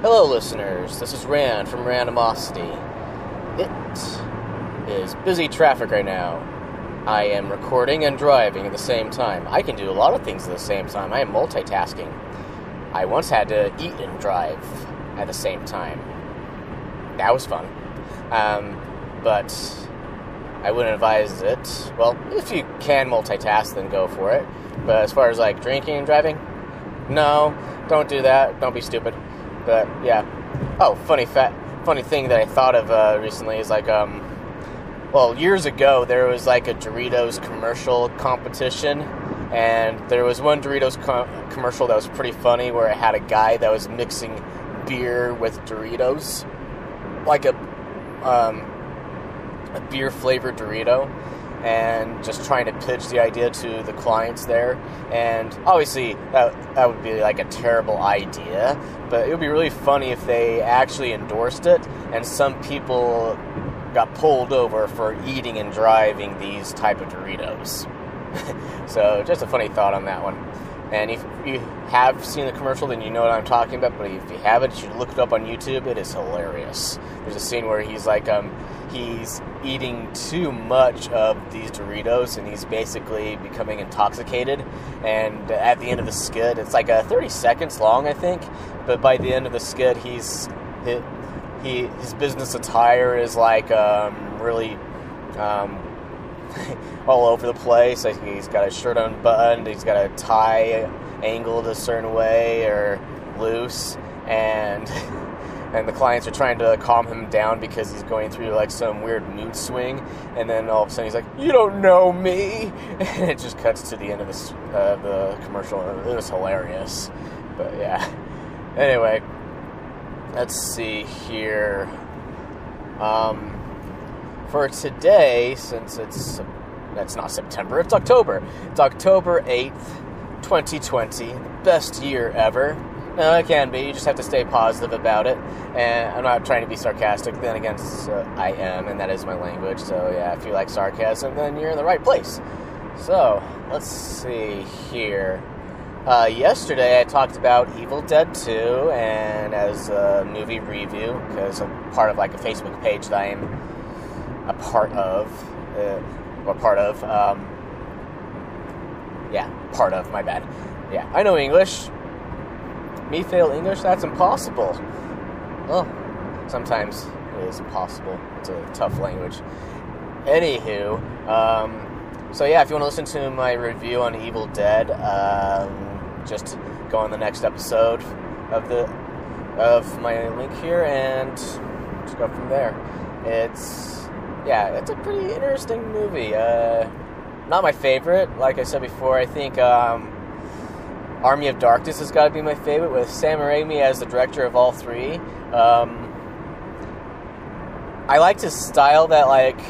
Hello, listeners. This is Rand from Randomosity. It is busy traffic right now. I am recording and driving at the same time. I can do a lot of things at the same time. I am multitasking. I once had to eat and drive at the same time. That was fun. Um, but I wouldn't advise it. Well, if you can multitask, then go for it. But as far as like drinking and driving, no, don't do that. Don't be stupid. But yeah. Oh, funny fa- funny thing that I thought of uh, recently is like um, well, years ago there was like a Doritos commercial competition, and there was one Doritos co- commercial that was pretty funny where it had a guy that was mixing beer with Doritos, like a um, a beer flavored Dorito and just trying to pitch the idea to the clients there. And obviously, that, that would be like a terrible idea, but it would be really funny if they actually endorsed it and some people got pulled over for eating and driving these type of Doritos. so just a funny thought on that one. And if you have seen the commercial, then you know what I'm talking about. But if you haven't, you should look it up on YouTube. It is hilarious. There's a scene where he's like, um, he's eating too much of these Doritos, and he's basically becoming intoxicated. And at the end of the skit, it's like a 30 seconds long, I think. But by the end of the skit, he's he, he his business attire is like um, really. Um, all over the place. Like he's got a shirt unbuttoned, he's got a tie angled a certain way or loose, and and the clients are trying to calm him down because he's going through like some weird mood swing. And then all of a sudden he's like, "You don't know me," and it just cuts to the end of this uh, the commercial. It was hilarious, but yeah. Anyway, let's see here. Um, for today, since it's that's not September, it's October. It's October 8th, 2020, the best year ever. No, it can be. You just have to stay positive about it. And I'm not trying to be sarcastic. Then again, uh, I am, and that is my language. So yeah, if you like sarcasm, then you're in the right place. So let's see here. Uh, yesterday, I talked about Evil Dead 2, and as a movie review, because I'm part of like a Facebook page that I'm a part of, uh, or part of, um, yeah, part of, my bad. Yeah, I know English. Me fail English? That's impossible. Well, sometimes it is impossible. It's a tough language. Anywho, um, so yeah, if you want to listen to my review on Evil Dead, um, just go on the next episode of the of my link here and just go from there. It's yeah, it's a pretty interesting movie. Uh, not my favorite, like I said before. I think um, Army of Darkness has got to be my favorite, with Sam Raimi as the director of all three. Um, I liked his style that like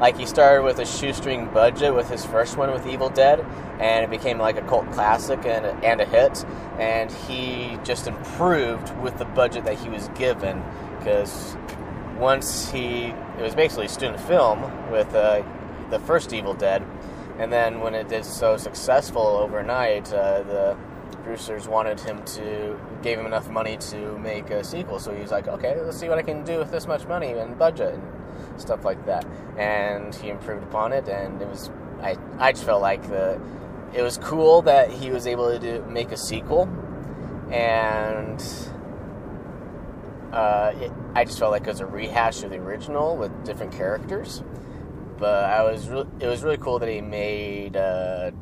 like he started with a shoestring budget with his first one with Evil Dead, and it became like a cult classic and a, and a hit. And he just improved with the budget that he was given because once he it was basically a student film with uh, the first Evil Dead, and then when it did so successful overnight, uh, the producers wanted him to gave him enough money to make a sequel. So he was like, okay, let's see what I can do with this much money and budget and stuff like that. And he improved upon it, and it was I I just felt like the it was cool that he was able to do, make a sequel, and uh, it, I just felt like it was a rehash of the original with different characters. But I was re- it was really cool that he made uh,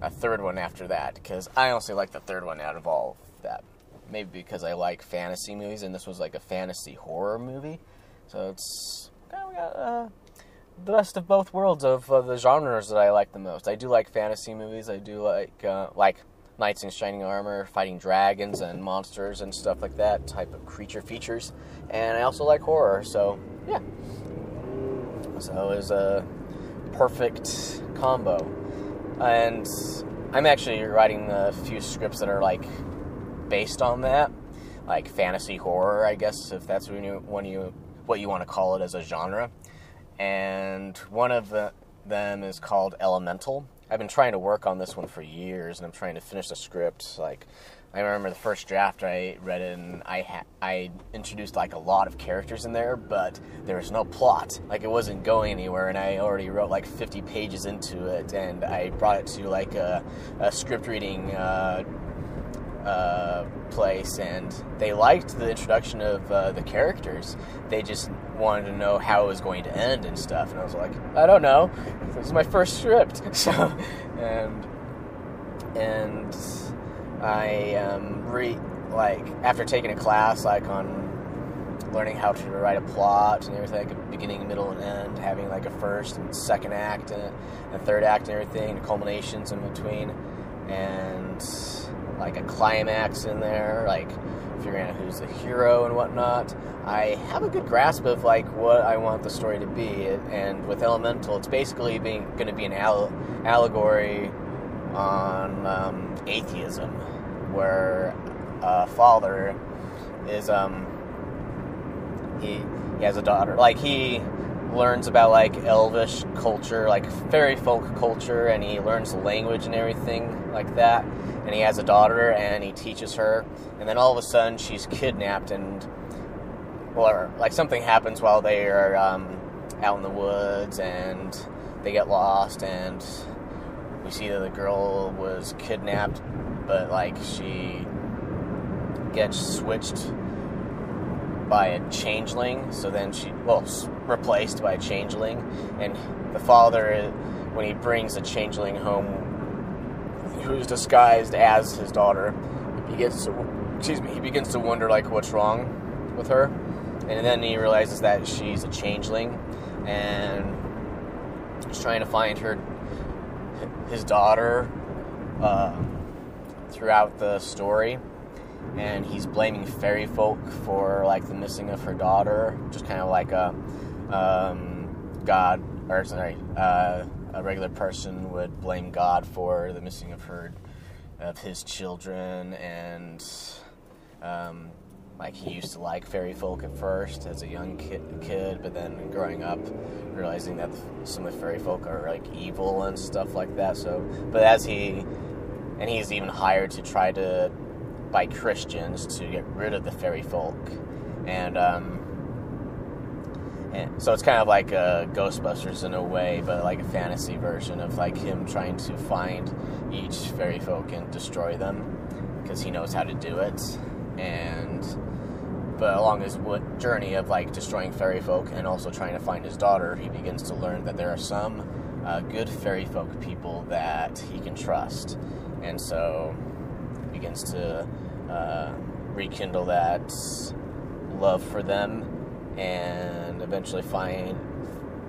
a third one after that because I honestly like the third one out of all of that. Maybe because I like fantasy movies and this was like a fantasy horror movie, so it's kind of got uh, the best of both worlds of uh, the genres that I like the most. I do like fantasy movies. I do like uh, like knights in shining armor, fighting dragons and monsters and stuff like that type of creature features, and I also like horror. So yeah, so it was a perfect combo. And I'm actually writing a few scripts that are like based on that, like fantasy horror, I guess, if that's when you, when you what you want to call it as a genre. And one of the, them is called Elemental. I've been trying to work on this one for years, and I'm trying to finish the script like I remember the first draft I read it, and I ha- I introduced like a lot of characters in there, but there was no plot. Like it wasn't going anywhere, and I already wrote like 50 pages into it, and I brought it to like a, a script reading uh, uh, place, and they liked the introduction of uh, the characters. They just wanted to know how it was going to end and stuff, and I was like, I don't know. This is my first script, so and and I um, re like after taking a class like on learning how to write a plot and everything, like a beginning, middle, and end, having like a first and second act and a third act and everything, and culminations in between, and like a climax in there, like figuring out who's the hero and whatnot. I have a good grasp of like what I want the story to be, and with Elemental, it's basically being going to be an all- allegory on um, atheism, where a father is um he he has a daughter. Like he learns about like elvish culture like fairy folk culture and he learns the language and everything like that. And he has a daughter and he teaches her. And then all of a sudden she's kidnapped and or like something happens while they are um, out in the woods and they get lost and we see that the girl was kidnapped but like she gets switched by a changeling so then she well replaced by a changeling and the father when he brings the changeling home who's disguised as his daughter he begins to excuse me he begins to wonder like what's wrong with her and then he realizes that she's a changeling and he's trying to find her his daughter uh, throughout the story and he's blaming fairy folk for like the missing of her daughter just kind of like a um, god or sorry uh, a regular person would blame god for the missing of her of his children and um, like he used to like fairy folk at first as a young kid, kid but then growing up realizing that some of the fairy folk are like evil and stuff like that so but as he and he's even hired to try to by Christians to get rid of the fairy folk, and um, and so it's kind of like a Ghostbusters in a way, but like a fantasy version of like him trying to find each fairy folk and destroy them because he knows how to do it, and but along his journey of like destroying fairy folk and also trying to find his daughter, he begins to learn that there are some uh, good fairy folk people that he can trust, and so he begins to uh, rekindle that love for them and eventually find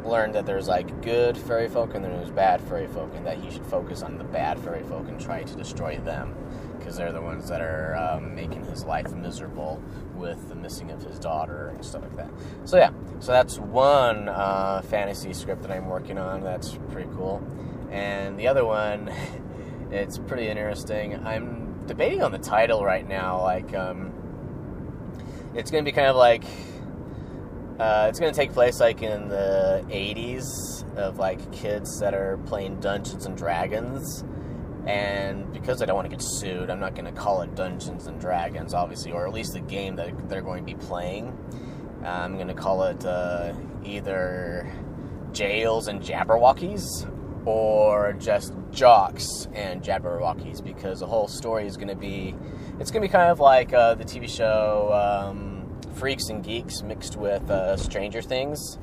learn that there's like good fairy folk and there's bad fairy folk and that he should focus on the bad fairy folk and try to destroy them. Because they're the ones that are um, making his life miserable with the missing of his daughter and stuff like that so yeah so that's one uh, fantasy script that i'm working on that's pretty cool and the other one it's pretty interesting i'm debating on the title right now. Like, um, it's going to be kind of like uh, it's going to take place like in the 80s of like kids that are playing Dungeons and Dragons. And because I don't want to get sued, I'm not going to call it Dungeons and Dragons, obviously, or at least the game that they're going to be playing. I'm going to call it uh, either Jails and Jabberwockies or just jocks and jabberwockies because the whole story is going to be it's going to be kind of like uh, the tv show um, freaks and geeks mixed with uh, stranger things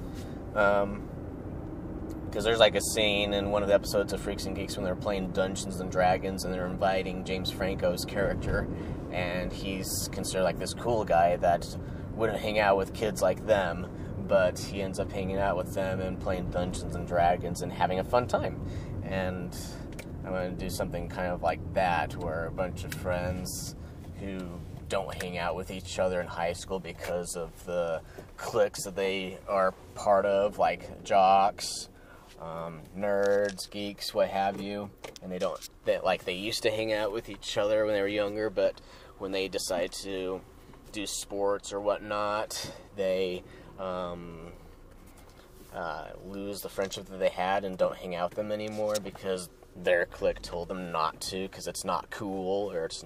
because there's like a scene in one of the episodes of freaks and geeks when they're playing dungeons and dragons and they're inviting james franco's character and he's considered like this cool guy that wouldn't hang out with kids like them but he ends up hanging out with them and playing Dungeons and Dragons and having a fun time. And I'm going to do something kind of like that, where a bunch of friends who don't hang out with each other in high school because of the cliques that they are part of, like jocks, um, nerds, geeks, what have you, and they don't that like they used to hang out with each other when they were younger, but when they decide to do sports or whatnot, they um, uh, lose the friendship that they had and don't hang out with them anymore because their clique told them not to because it's not cool or it's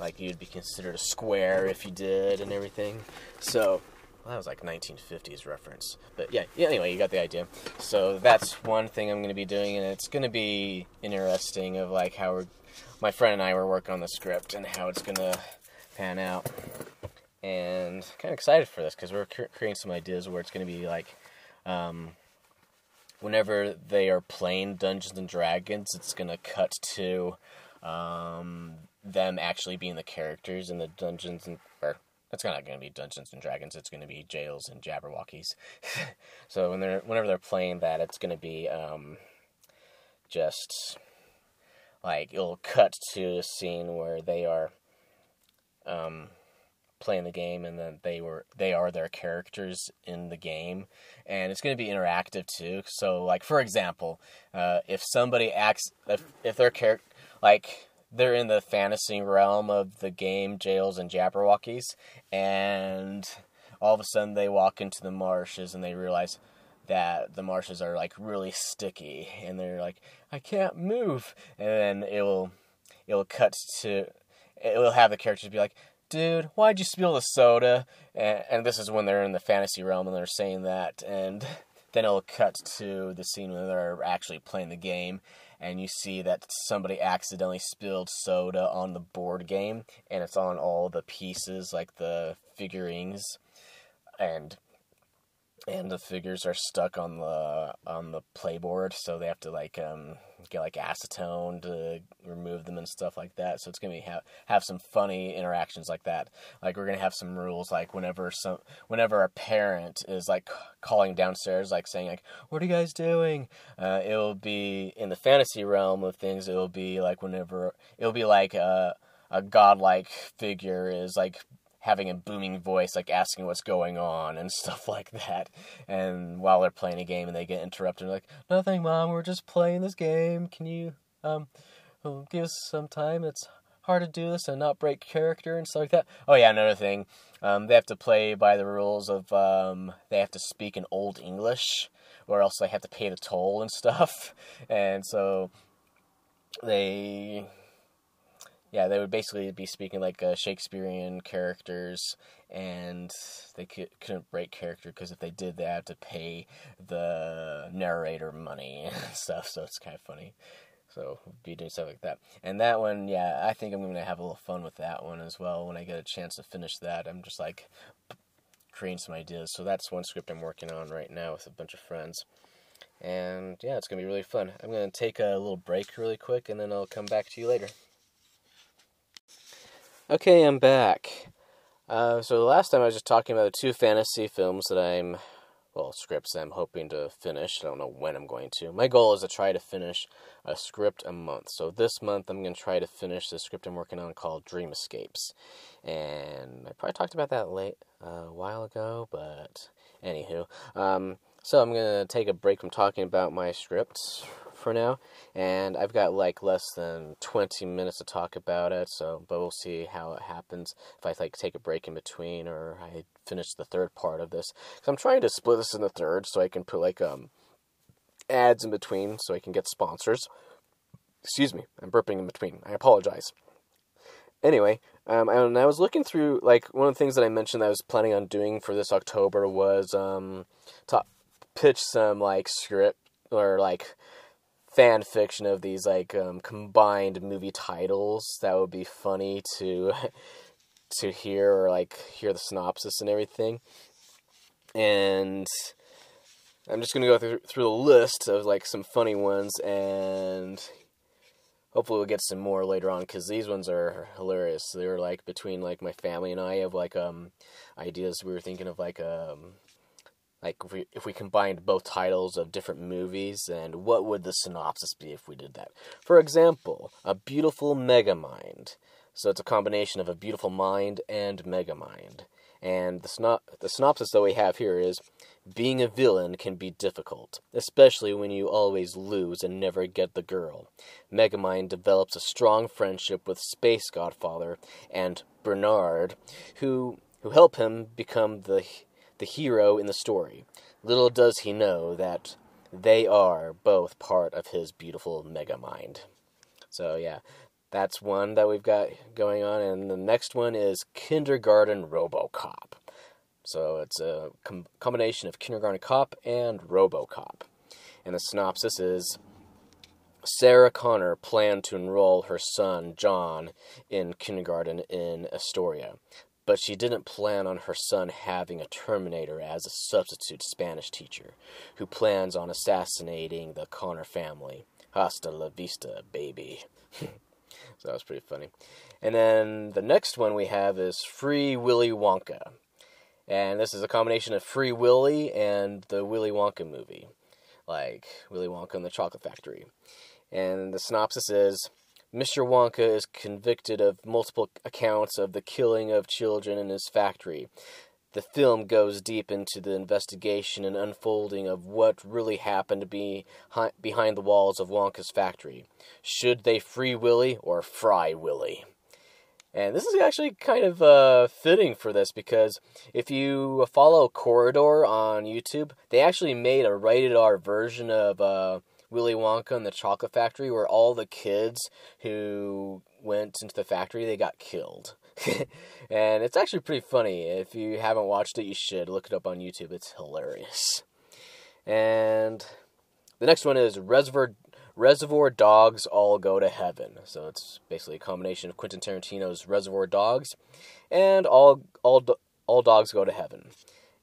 like you'd be considered a square if you did and everything. So that was like 1950s reference. But yeah, yeah, anyway, you got the idea. So that's one thing I'm going to be doing, and it's going to be interesting of like how we're, my friend and I were working on the script and how it's going to pan out. And kind of excited for this because we're creating some ideas where it's going to be like, um, whenever they are playing Dungeons and Dragons, it's going to cut to um, them actually being the characters in the Dungeons and it's not going to be Dungeons and Dragons. It's going to be jails and Jabberwockies. so when they're whenever they're playing that, it's going to be um, just like it'll cut to a scene where they are um, playing the game, and then they were they are their characters in the game, and it's going to be interactive too. So like for example, uh, if somebody acts if if their character like they're in the fantasy realm of the game jails and jabberwockies and all of a sudden they walk into the marshes and they realize that the marshes are like really sticky and they're like i can't move. And then it will it will cut to it will have the characters be like dude why'd you spill the soda? And, and this is when they're in the fantasy realm and they're saying that and then it'll cut to the scene where they're actually playing the game and you see that somebody accidentally spilled soda on the board game and it's on all the pieces like the figurines and and the figures are stuck on the on the playboard so they have to like um, get like acetone to remove them and stuff like that. So it's gonna be have have some funny interactions like that. Like we're gonna have some rules like whenever some whenever a parent is like calling downstairs like saying like what are you guys doing? Uh, it'll be in the fantasy realm of things it'll be like whenever it'll be like a a godlike figure is like having a booming voice, like asking what's going on and stuff like that. And while they're playing a game and they get interrupted, like, nothing, mom, we're just playing this game. Can you, um, give us some time? It's hard to do this and not break character and stuff like that. Oh, yeah, another thing. Um, they have to play by the rules of, um, they have to speak in Old English or else they have to pay the toll and stuff. And so they yeah, they would basically be speaking like uh, Shakespearean characters, and they could, couldn't break character because if they did, they had to pay the narrator money and stuff. So it's kind of funny. So be doing stuff like that. And that one, yeah, I think I'm gonna have a little fun with that one as well. When I get a chance to finish that, I'm just like creating some ideas. So that's one script I'm working on right now with a bunch of friends. And yeah, it's gonna be really fun. I'm gonna take a little break really quick, and then I'll come back to you later. Okay, I'm back. Uh, so the last time I was just talking about the two fantasy films that I'm, well, scripts I'm hoping to finish. I don't know when I'm going to. My goal is to try to finish a script a month. So this month I'm going to try to finish the script I'm working on called Dream Escapes. And I probably talked about that late uh, a while ago, but anywho. Um, so I'm to take a break from talking about my scripts for now, and I've got like less than 20 minutes to talk about it. So, but we'll see how it happens if I like take a break in between or I finish the third part of this. Cause I'm trying to split this in the third so I can put like um ads in between so I can get sponsors. Excuse me, I'm burping in between. I apologize. Anyway, um, and I was looking through like one of the things that I mentioned that I was planning on doing for this October was um, to pitch some like script or like fan fiction of these like um, combined movie titles that would be funny to to hear or like hear the synopsis and everything. And i'm just gonna go through, through the list of like some funny ones and hopefully we'll get some more later on because these ones are hilarious. They were like between like my family and i have like um ideas. We were thinking of like um like if we if we combined both titles of different movies and what would the synopsis be if we did that? For example a beautiful megamind. So it's a combination of a beautiful mind and megamind. And the, the synopsis that we have here is being a villain can be difficult, especially when you always lose and never get the girl. Megamind develops a strong friendship with Space Godfather and Bernard, who who help him become the the hero in the story. Little does he know that they are both part of his beautiful mega mind. So, yeah, that's one that we've got going on. And the next one is Kindergarten Robocop. So, it's a com- combination of Kindergarten Cop and Robocop. And the synopsis is Sarah Connor planned to enroll her son, John, in kindergarten in Astoria, but she didn't plan on her son having a Terminator as a substitute Spanish teacher who plans on assassinating the Connor family. Hasta la vista, baby. so that was pretty funny. And then the next one we have is Free Willy Wonka. And this is a combination of Free Willy and the Willy Wonka movie, like Willy Wonka and the Chocolate Factory. And the synopsis is Mr. Wonka is convicted of multiple accounts of the killing of children in his factory. The film goes deep into the investigation and unfolding of what really happened be, behind the walls of Wonka's factory. Should they free Willy or fry Willy? And this is actually kind of uh, fitting for this because if you follow Corridor on YouTube, they actually made a rated R version of uh, Willy Wonka and the Chocolate Factory, where all the kids who went into the factory they got killed. and it's actually pretty funny. If you haven't watched it, you should look it up on YouTube. It's hilarious. And the next one is Reservoir Reservoir Dogs All Go to Heaven. So it's basically a combination of Quentin Tarantino's Reservoir Dogs and All All All Dogs Go to Heaven.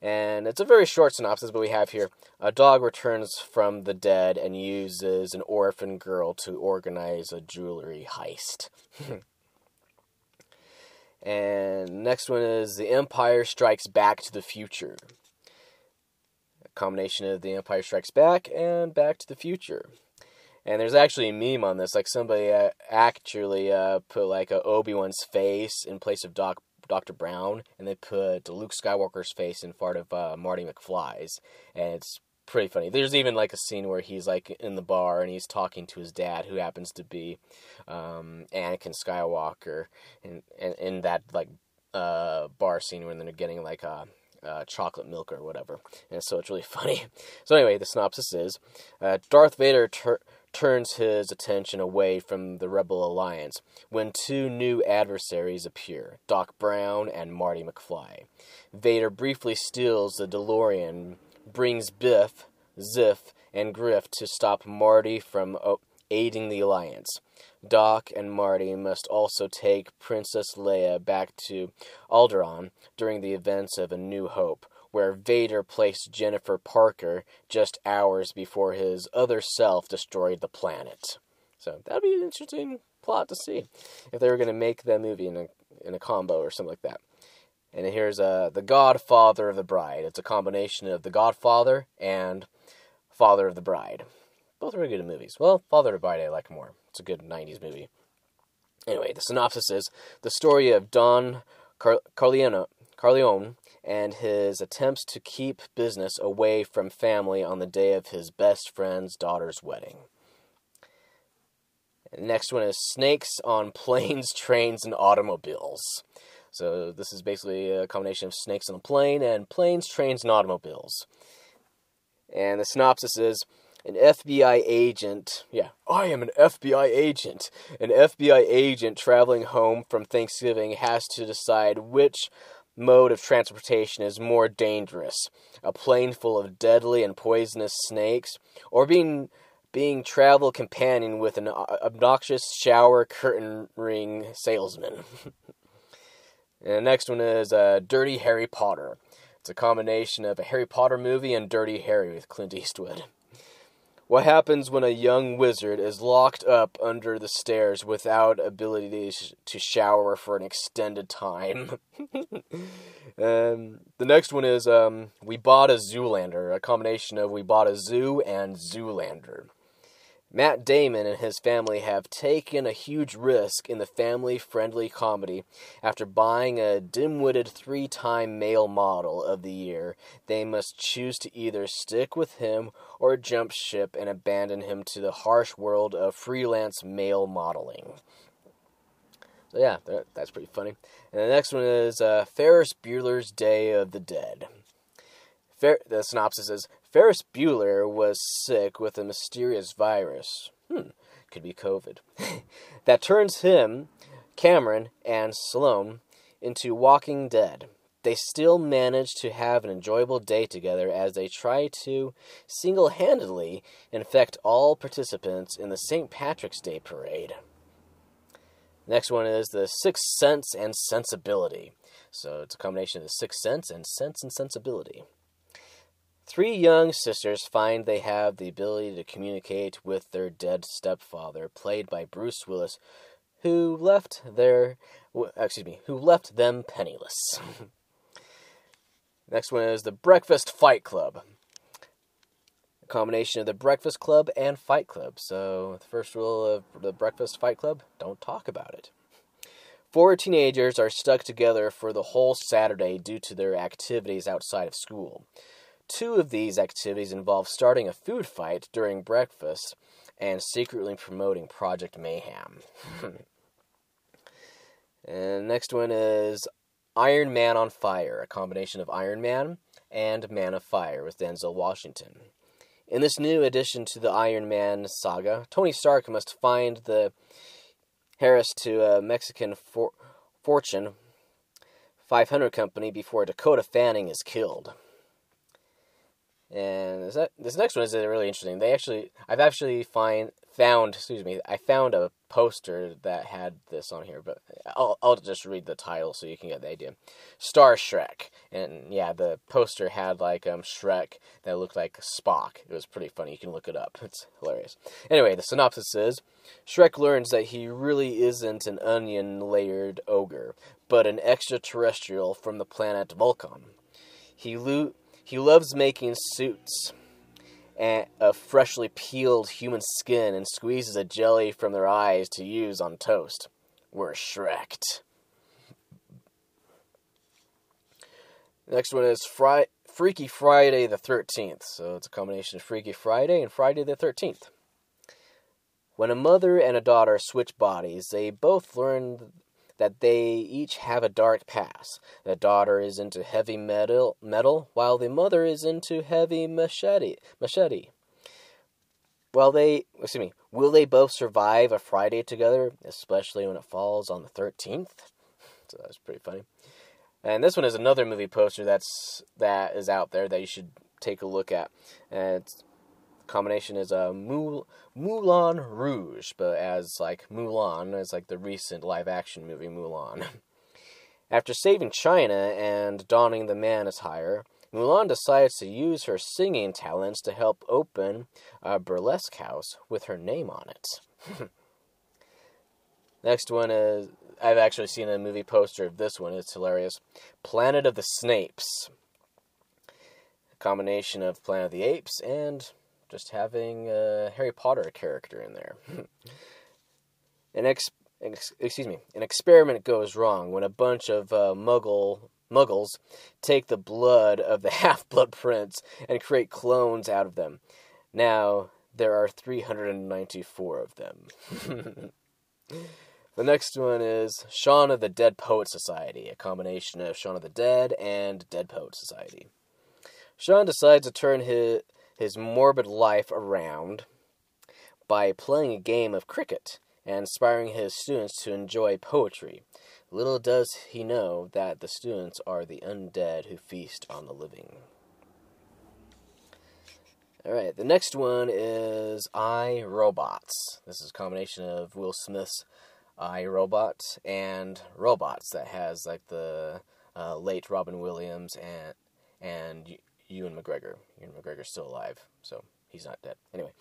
And it's a very short synopsis, but we have here a dog returns from the dead and uses an orphan girl to organize a jewelry heist. and next one is The Empire Strikes Back to the Future. A combination of The Empire Strikes Back and Back to the Future. And there's actually a meme on this, like somebody uh, actually uh, put like a Obi Wan's face in place of Doc Dr. Brown, and they put Luke Skywalker's face in front of uh, Marty McFly's, and it's pretty funny. There's even like a scene where he's like in the bar and he's talking to his dad, who happens to be um, Anakin Skywalker, and in, that like uh, bar scene when they're getting like a. Uh, chocolate milk or whatever, and so it's really funny. So anyway, the synopsis is: uh, Darth Vader turns his attention away from the Rebel Alliance when two new adversaries appear Doc Brown and Marty McFly. Vader briefly steals the DeLorean, brings Biff, Ziff, and Griff to stop Marty from uh, aiding the Alliance. Doc and Marty must also take Princess Leia back to Alderaan during the events of A New Hope, where Vader placed Jennifer Parker just hours before his other self destroyed the planet. So that'd be an interesting plot to see if they were going to make that movie in a in a combo or something like that. And here's uh, the Godfather of the Bride. It's a combination of the Godfather and Father of the Bride. Both are really good movies. Well, Father of the Bride I like more. It's a good '90s movie. Anyway, the synopsis is the story of Don Car- Corleone, Corleone and his attempts to keep business away from family on the day of his best friend's daughter's wedding. Next one is snakes on planes, trains, and automobiles. So this is basically a combination of snakes on a plane and planes, trains, and automobiles. And the synopsis is an FBI agent. Yeah, I am an FBI agent. An FBI agent traveling home from Thanksgiving has to decide which mode of transportation is more dangerous a plane full of deadly and poisonous snakes, or being being travel companion with an obnoxious shower curtain ring salesman. and the next one is uh, Dirty Harry Potter. It's a combination of a Harry Potter movie and Dirty Harry with Clint Eastwood. What happens when a young wizard is locked up under the stairs without ability to shower for an extended time? and the next one is um, We Bought a Zoolander, a combination of We Bought a Zoo and Zoolander. Matt Damon and his family have taken a huge risk in the family friendly comedy after buying a dim witted three time male model of the year. They must choose to either stick with him or jump ship and abandon him to the harsh world of freelance male modeling. So, yeah, that's pretty funny. And the next one is uh, Ferris Bueller's Day of the Dead. Fer- the synopsis is Ferris Bueller was sick with a mysterious virus. Hmm, could be COVID. that turns him, Cameron, and Sloane into Walking Dead. They still manage to have an enjoyable day together as they try to single handedly infect all participants in the St. Patrick's Day parade. Next one is the Sixth Sense and Sensibility. So it's a combination of the Sixth Sense and Sense and Sensibility. Three young sisters find they have the ability to communicate with their dead stepfather, played by Bruce Willis, who left their excuse me, who left them penniless. Next one is the Breakfast Fight Club. A combination of the Breakfast Club and Fight Club. So, the first rule of the Breakfast Fight Club don't talk about it. Four teenagers are stuck together for the whole Saturday due to their activities outside of school. Two of these activities involve starting a food fight during breakfast and secretly promoting Project Mayhem. and next one is Iron Man on Fire, a combination of Iron Man and Man of Fire with Denzel Washington. In this new addition to the Iron Man saga, Tony Stark must find the Harris to a Mexican for- Fortune 500 company before Dakota Fanning is killed. And this, this next one is really interesting. They actually, I've actually find found, excuse me, I found a poster that had this on here, but I'll, I'll just read the title so you can get the idea. Star Shrek, and yeah, the poster had like um Shrek that looked like Spock. It was pretty funny. You can look it up. It's hilarious. Anyway, the synopsis is: Shrek learns that he really isn't an onion-layered ogre, but an extraterrestrial from the planet Vulcan. He lo- he loves making suits of freshly peeled human skin and squeezes a jelly from their eyes to use on toast. We're Shreked. Next one is Fri- Freaky Friday the 13th. So it's a combination of Freaky Friday and Friday the 13th. When a mother and a daughter switch bodies, they both learn that they each have a dark past. The daughter is into heavy metal, metal while the mother is into heavy machete. Machete. Well, they excuse me. Will they both survive a Friday together, especially when it falls on the thirteenth? So that's pretty funny. And this one is another movie poster that's that is out there that you should take a look at. And it's combination is a uh, Moulin Rouge, but as like Mulan, as like the recent live action movie Mulan. After saving China and donning the man as hire, Mulan decides to use her singing talents to help open a burlesque house with her name on it. Next one is I've actually seen a movie poster of this one. It's hilarious. Planet of the Snapes. A combination of Planet of the Apes and just having a Harry Potter character in there. an ex, ex, excuse me, an experiment goes wrong when a bunch of uh, Muggle Muggles take the blood of the Half-Blood Prince and create clones out of them. Now there are 394 of them. the next one is Shaun of the Dead Poet Society, a combination of Shaun of the Dead and Dead Poet Society. Shaun decides to turn his his morbid life around by playing a game of cricket and inspiring his students to enjoy poetry. Little does he know that the students are the undead who feast on the living. Alright, the next one is I Robots. This is a combination of Will Smith's I Robot and Robots that has like the uh, late Robin Williams and and Ewan McGregor. Ewan McGregor's still alive, so he's not dead. Anyway,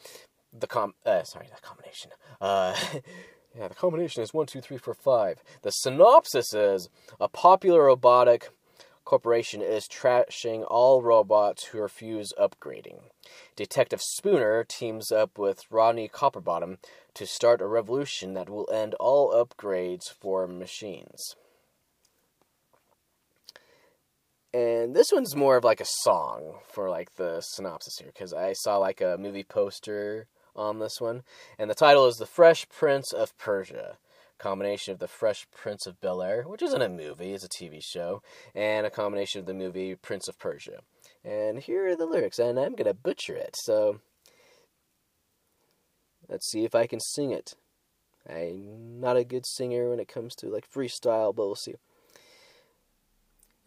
the com uh, sorry, the combination. Uh, yeah, the combination is one, two, three, four, five. The synopsis is a popular robotic corporation is trashing all robots who refuse upgrading. Detective Spooner teams up with Rodney Copperbottom to start a revolution that will end all upgrades for machines. And this one's more of like a song for like the synopsis here because I saw like a movie poster on this one, and the title is The Fresh Prince of Persia. Combination of The Fresh Prince of Bel Air, which isn't a movie, it's a TV show, and a combination of the movie Prince of Persia. And here are the lyrics, and I'm gonna butcher it. So let's see if I can sing it. I'm not a good singer when it comes to like freestyle, but we'll see.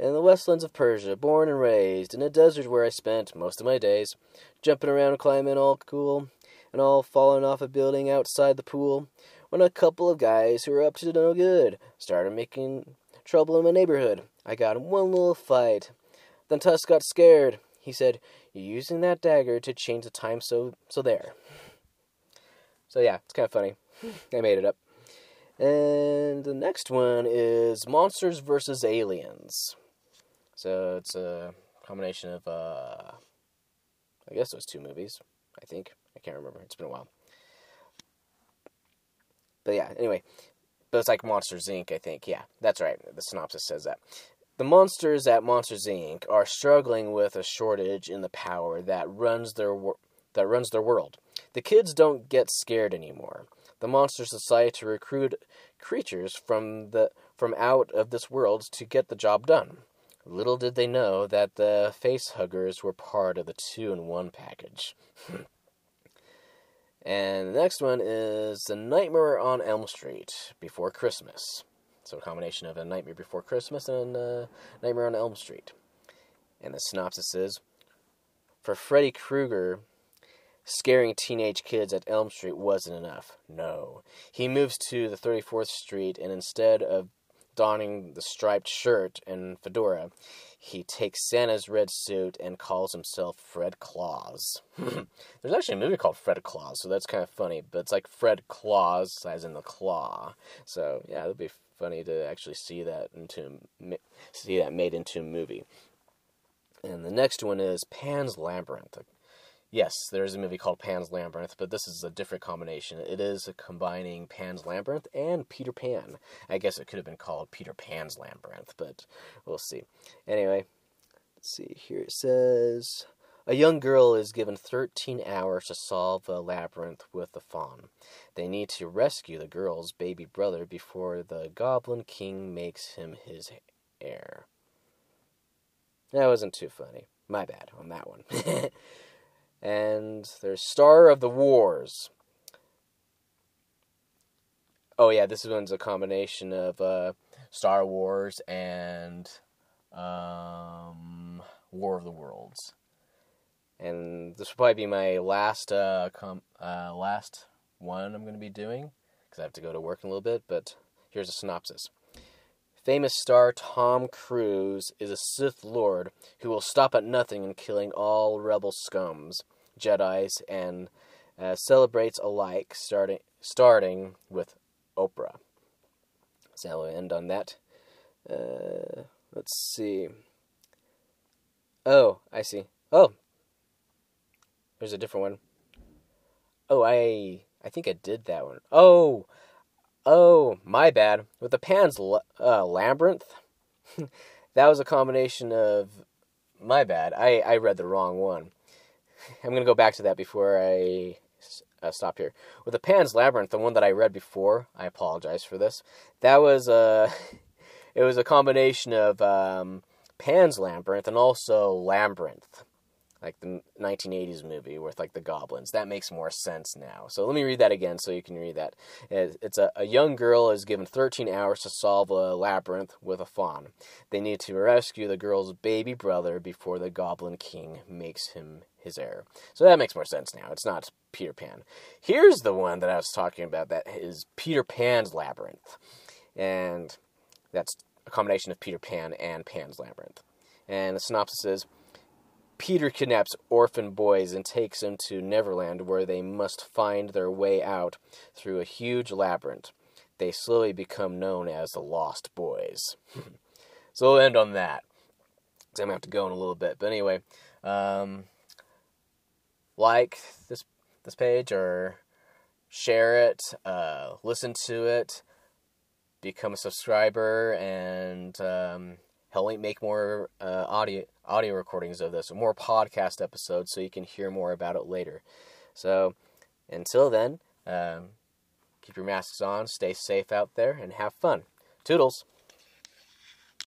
In the westlands of Persia, born and raised, in a desert where I spent most of my days, jumping around, climbing all cool, and all falling off a building outside the pool, when a couple of guys who were up to no good started making trouble in my neighborhood. I got in one little fight. Then Tusk got scared. He said, You're using that dagger to change the time, so so there. So yeah, it's kind of funny. I made it up. And the next one is Monsters vs. Aliens. So it's a combination of, uh, I guess it was two movies. I think. I can't remember. It's been a while. But yeah, anyway. But it's like Monsters Inc., I think. Yeah, that's right. The synopsis says that. The monsters at Monsters Inc. are struggling with a shortage in the power that runs their that runs their world. The kids don't get scared anymore. The monsters decide to recruit creatures from the from out of this world to get the job done. Little did they know that the face huggers were part of the two in one package. and the next one is The Nightmare on Elm Street Before Christmas. So a combination of A Nightmare Before Christmas and uh, Nightmare on Elm Street. And the synopsis is For Freddy Krueger, scaring teenage kids at Elm Street wasn't enough. No. He moves to the 34th Street and instead of donning the striped shirt and fedora, he takes Santa's red suit and calls himself Fred Claus. There's actually a movie called Fred Claus, so that's kind of funny, but it's like Fred Claus as in the claw. So yeah, it'd be funny to actually see that into see that made into a movie. And the next one is Pan's Labyrinth, Yes, there is a movie called Pan's Labyrinth, but this is a different combination. It is combining Pan's Labyrinth and Peter Pan. I guess it could have been called Peter Pan's Labyrinth, but we'll see. Anyway, let's see. Here it says A young girl is given 13 hours to solve a labyrinth with the fawn. They need to rescue the girl's baby brother before the Goblin King makes him his heir. That wasn't too funny. My bad on that one. and there's Star of the Wars. Oh yeah, this one's a combination of uh, Star Wars and um, War of the Worlds, and this will probably be my last uh, com- uh, last one I'm going to be doing because I have to go to work in a little bit. But here's a synopsis. Famous star Tom Cruise is a Sith Lord who will stop at nothing in killing all rebel scums, Jedi's, and uh, celebrates alike, starting starting with Oprah. So we'll end on that. Uh, let's see. Oh, I see. Oh, there's a different one. Oh, I I think I did that one. Oh, Oh, my bad. With the Pan's uh, Labyrinth, that was a combination of. My bad. I, I read the wrong one. I'm going to go back to that before I uh, stop here. With the Pan's Labyrinth, the one that I read before, I apologize for this. That was a. Uh, it was a combination of um, Pan's Labyrinth and also Labyrinth like the 1980s movie with like the goblins. That makes more sense now. So let me read that again so you can read that. It's a, a young girl is given 13 hours to solve a labyrinth with a fawn. They need to rescue the girl's baby brother before the goblin king makes him his heir. So that makes more sense now. It's not Peter Pan. Here's the one that I was talking about that is Peter Pan's Labyrinth. And that's a combination of Peter Pan and Pan's Labyrinth. And the synopsis is Peter kidnaps orphan boys and takes them to Neverland, where they must find their way out through a huge labyrinth. They slowly become known as the Lost Boys. so we'll end on that. I'm gonna have to go in a little bit, but anyway, um, like this this page or share it, uh, listen to it, become a subscriber, and um, help me make more uh, audio audio recordings of this, or more podcast episodes, so you can hear more about it later. So until then, um, keep your masks on, stay safe out there, and have fun. Toodles.